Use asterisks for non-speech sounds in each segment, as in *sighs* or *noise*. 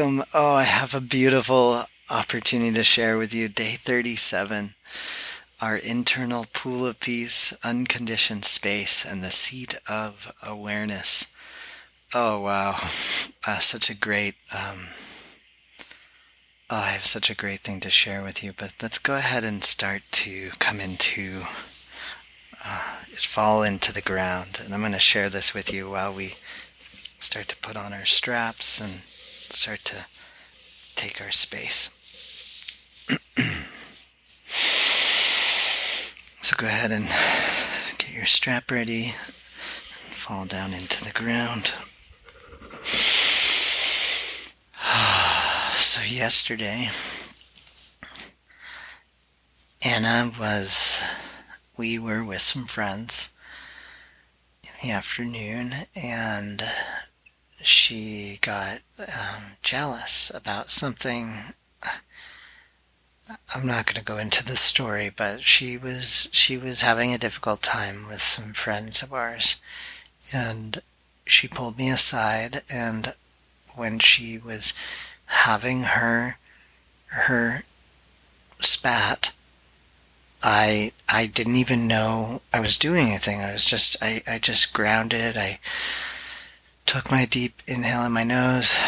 welcome. Oh, I have a beautiful opportunity to share with you day 37 our internal pool of peace, unconditioned space, and the seat of awareness. Oh, wow. Uh, such a great, um, oh, I have such a great thing to share with you. But let's go ahead and start to come into, uh, fall into the ground. And I'm going to share this with you while we start to put on our straps and start to take our space. *clears throat* so go ahead and get your strap ready and fall down into the ground. *sighs* so yesterday Anna was we were with some friends in the afternoon and she got um, jealous about something. I'm not going to go into the story, but she was she was having a difficult time with some friends of ours, and she pulled me aside. And when she was having her her spat, I I didn't even know I was doing anything. I was just I, I just grounded. I took my deep inhale in my nose. *sighs*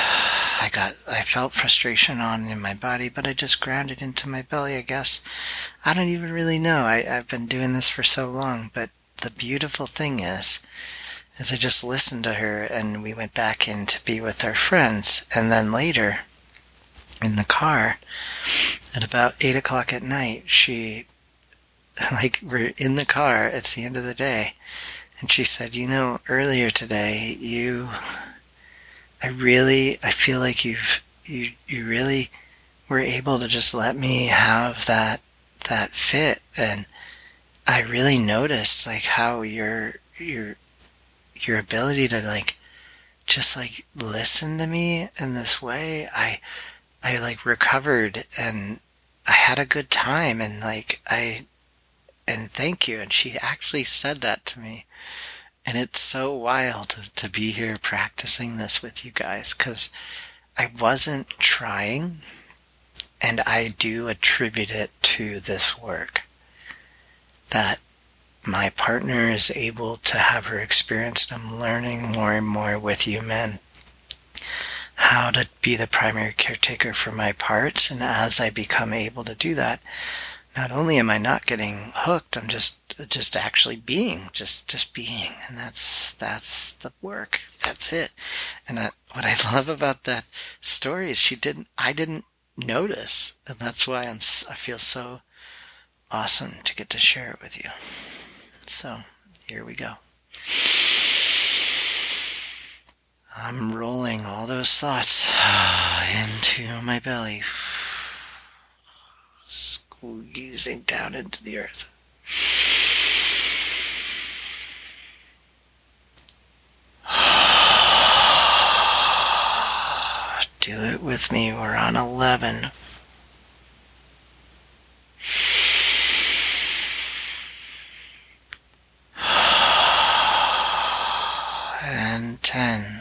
I got, I felt frustration on in my body, but I just grounded into my belly, I guess. I don't even really know. I, I've been doing this for so long, but the beautiful thing is, is I just listened to her and we went back in to be with our friends. And then later, in the car, at about eight o'clock at night, she, *laughs* like, we're in the car, it's the end of the day, and she said, You know, earlier today, you. I really. I feel like you've. You, you really were able to just let me have that that fit and I really noticed like how your your your ability to like just like listen to me in this way I I like recovered and I had a good time and like I and thank you. And she actually said that to me. And it's so wild to, be here practicing this with you guys because I wasn't trying. And I do attribute it to this work that my partner is able to have her experience. And I'm learning more and more with you men how to be the primary caretaker for my parts. And as I become able to do that, not only am I not getting hooked, I'm just just actually being, just just being, and that's that's the work. That's it. And I, what I *laughs* love about that story is she didn't, I didn't notice, and that's why I'm I feel so awesome to get to share it with you. So here we go. I'm rolling all those thoughts *sighs* into my belly squeezing down into the earth. *sighs* Do it with me. We're on 11. *sighs* And 10.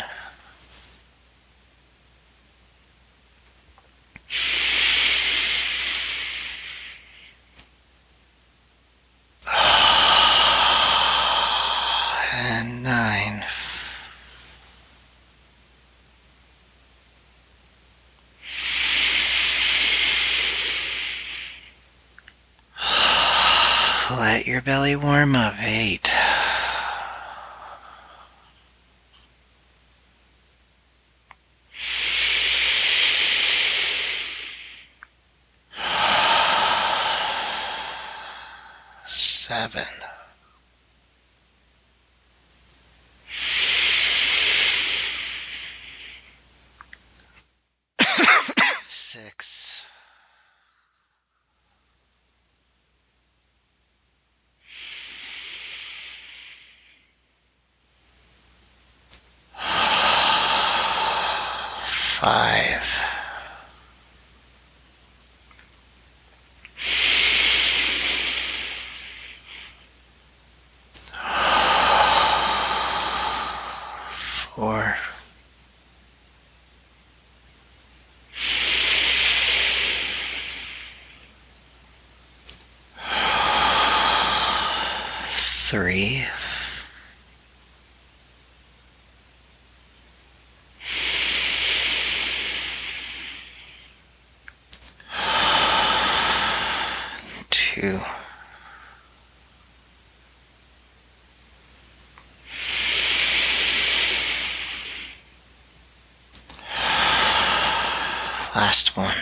Let your belly warm up. Eight. Seven. *coughs* Six. five. Four. Three. Last one.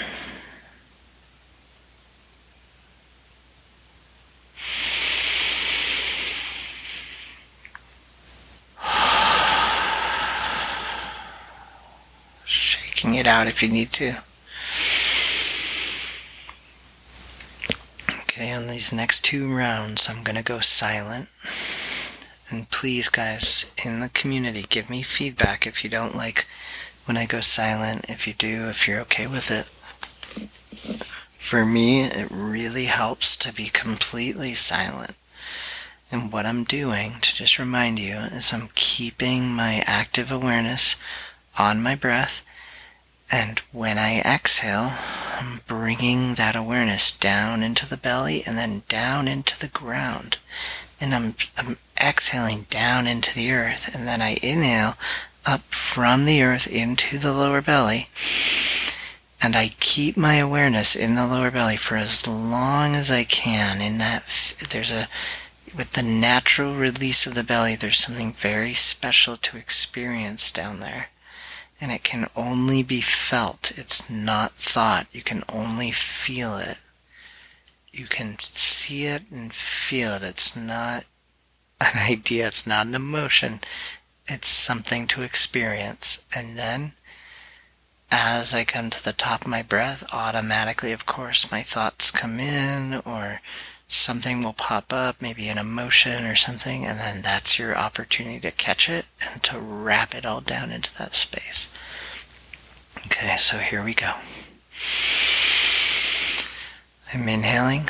Shaking it out if you need to. Okay, on these next two rounds, I'm going to go silent. And please, guys, in the community, give me feedback if you don't like when I go silent. If you do, if you're okay with it. For me, it really helps to be completely silent. And what I'm doing, to just remind you, is I'm keeping my active awareness on my breath. And when I exhale, I'm bringing that awareness down into the belly and then down into the ground. And I'm, I'm exhaling down into the earth. And then I inhale up from the earth into the lower belly. And I keep my awareness in the lower belly for as long as I can. In that, there's a, with the natural release of the belly, there's something very special to experience down there and it can only be felt. It's not thought. You can only feel it. You can see it and feel it. It's not an *laughs* idea. It's not an emotion. It's something to experience. And then, as I come to the top of my breath, automatically, of course, my thoughts come in or something will pop up, maybe an emotion or something, and then that's your opportunity to catch it and to wrap it all down into that space. Okay, so here we go. I'm inhaling.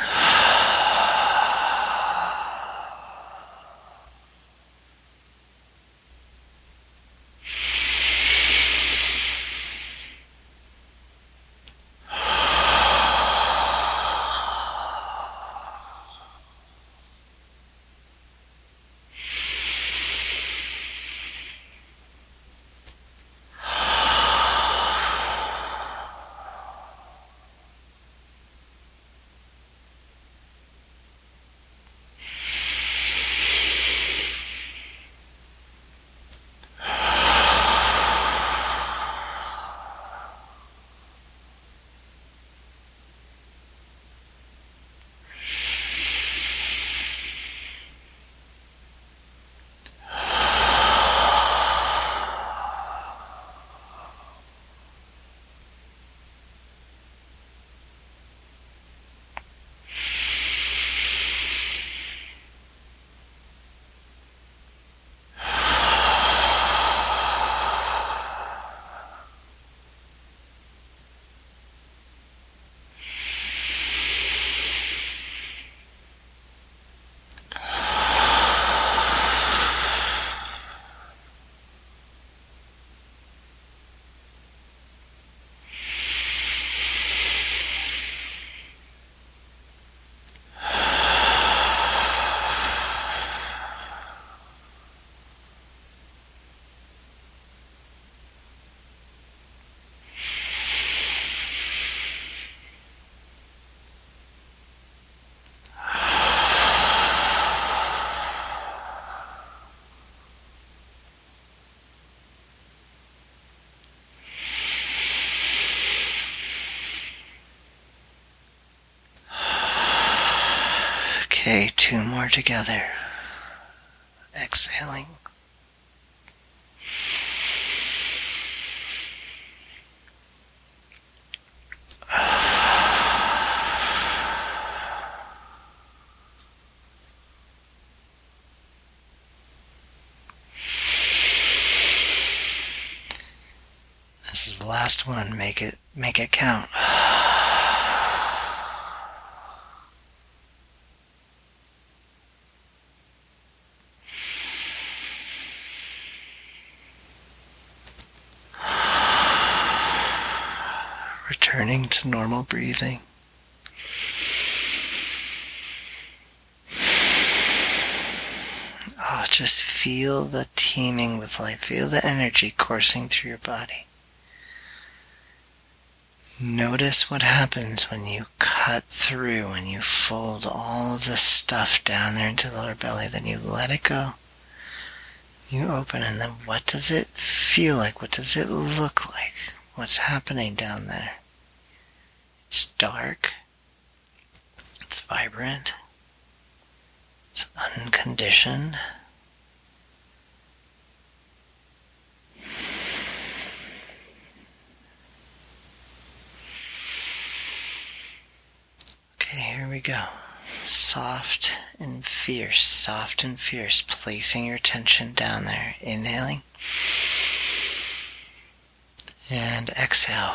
Okay, two more together. Exhaling. This is the last one. Make it make it count. Returning to normal breathing. Oh, just feel the teeming with life. Feel the energy coursing through your body. Notice what happens when you cut through and you fold all the stuff down there into the lower belly, then you let it go. You open, and then what does it feel like? What does it look like? What's happening down there? It's dark. It's vibrant. It's unconditioned. Okay, here we go. Soft and fierce, soft and fierce, placing your tension down there. Inhaling. And exhale.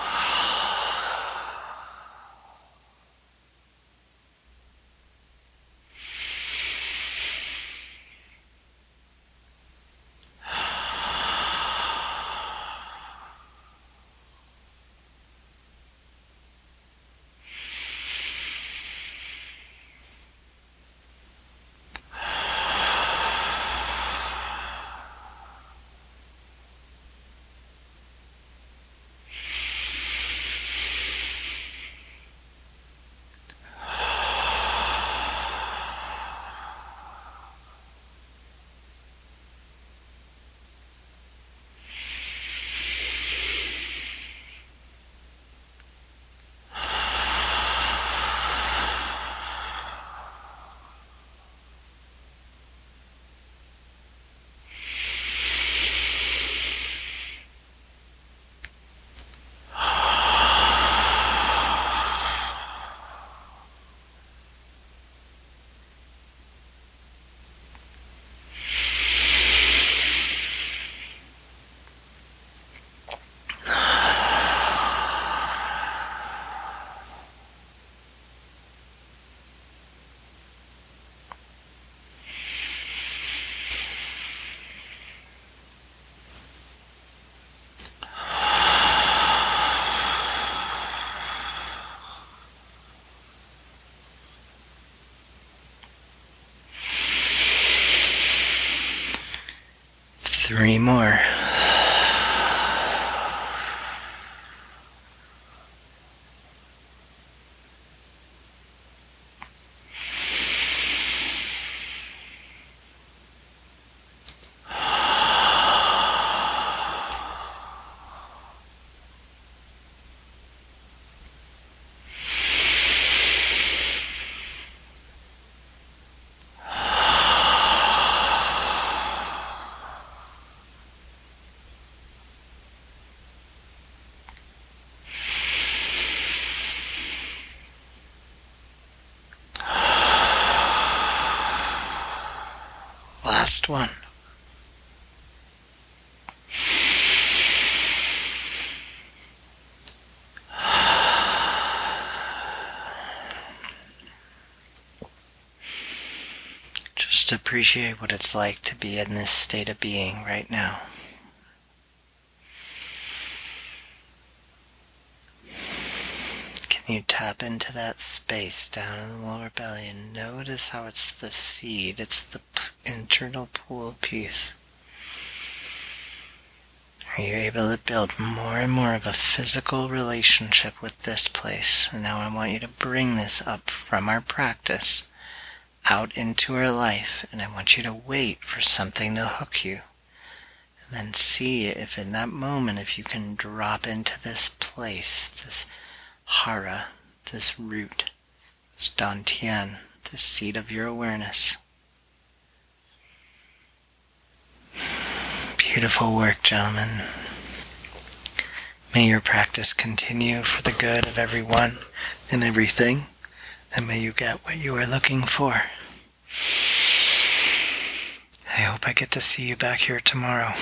Three more. Last one. Just appreciate what it's like to be in this state of being right now. Can you tap into that space down in the lower belly and notice how it's the seed, it's the internal pool peace? Are you able to build more and more of a physical relationship with this place? And now I want you to bring this up from our practice out into our life, and I want you to wait for something to hook you. And then see if in that moment, if you can drop into this place, this hara, this root, this dantian, this seat of your awareness. Beautiful work, gentlemen. May your practice continue for the good of everyone and everything, and may you get what you are looking for. I hope I get to see you back here tomorrow.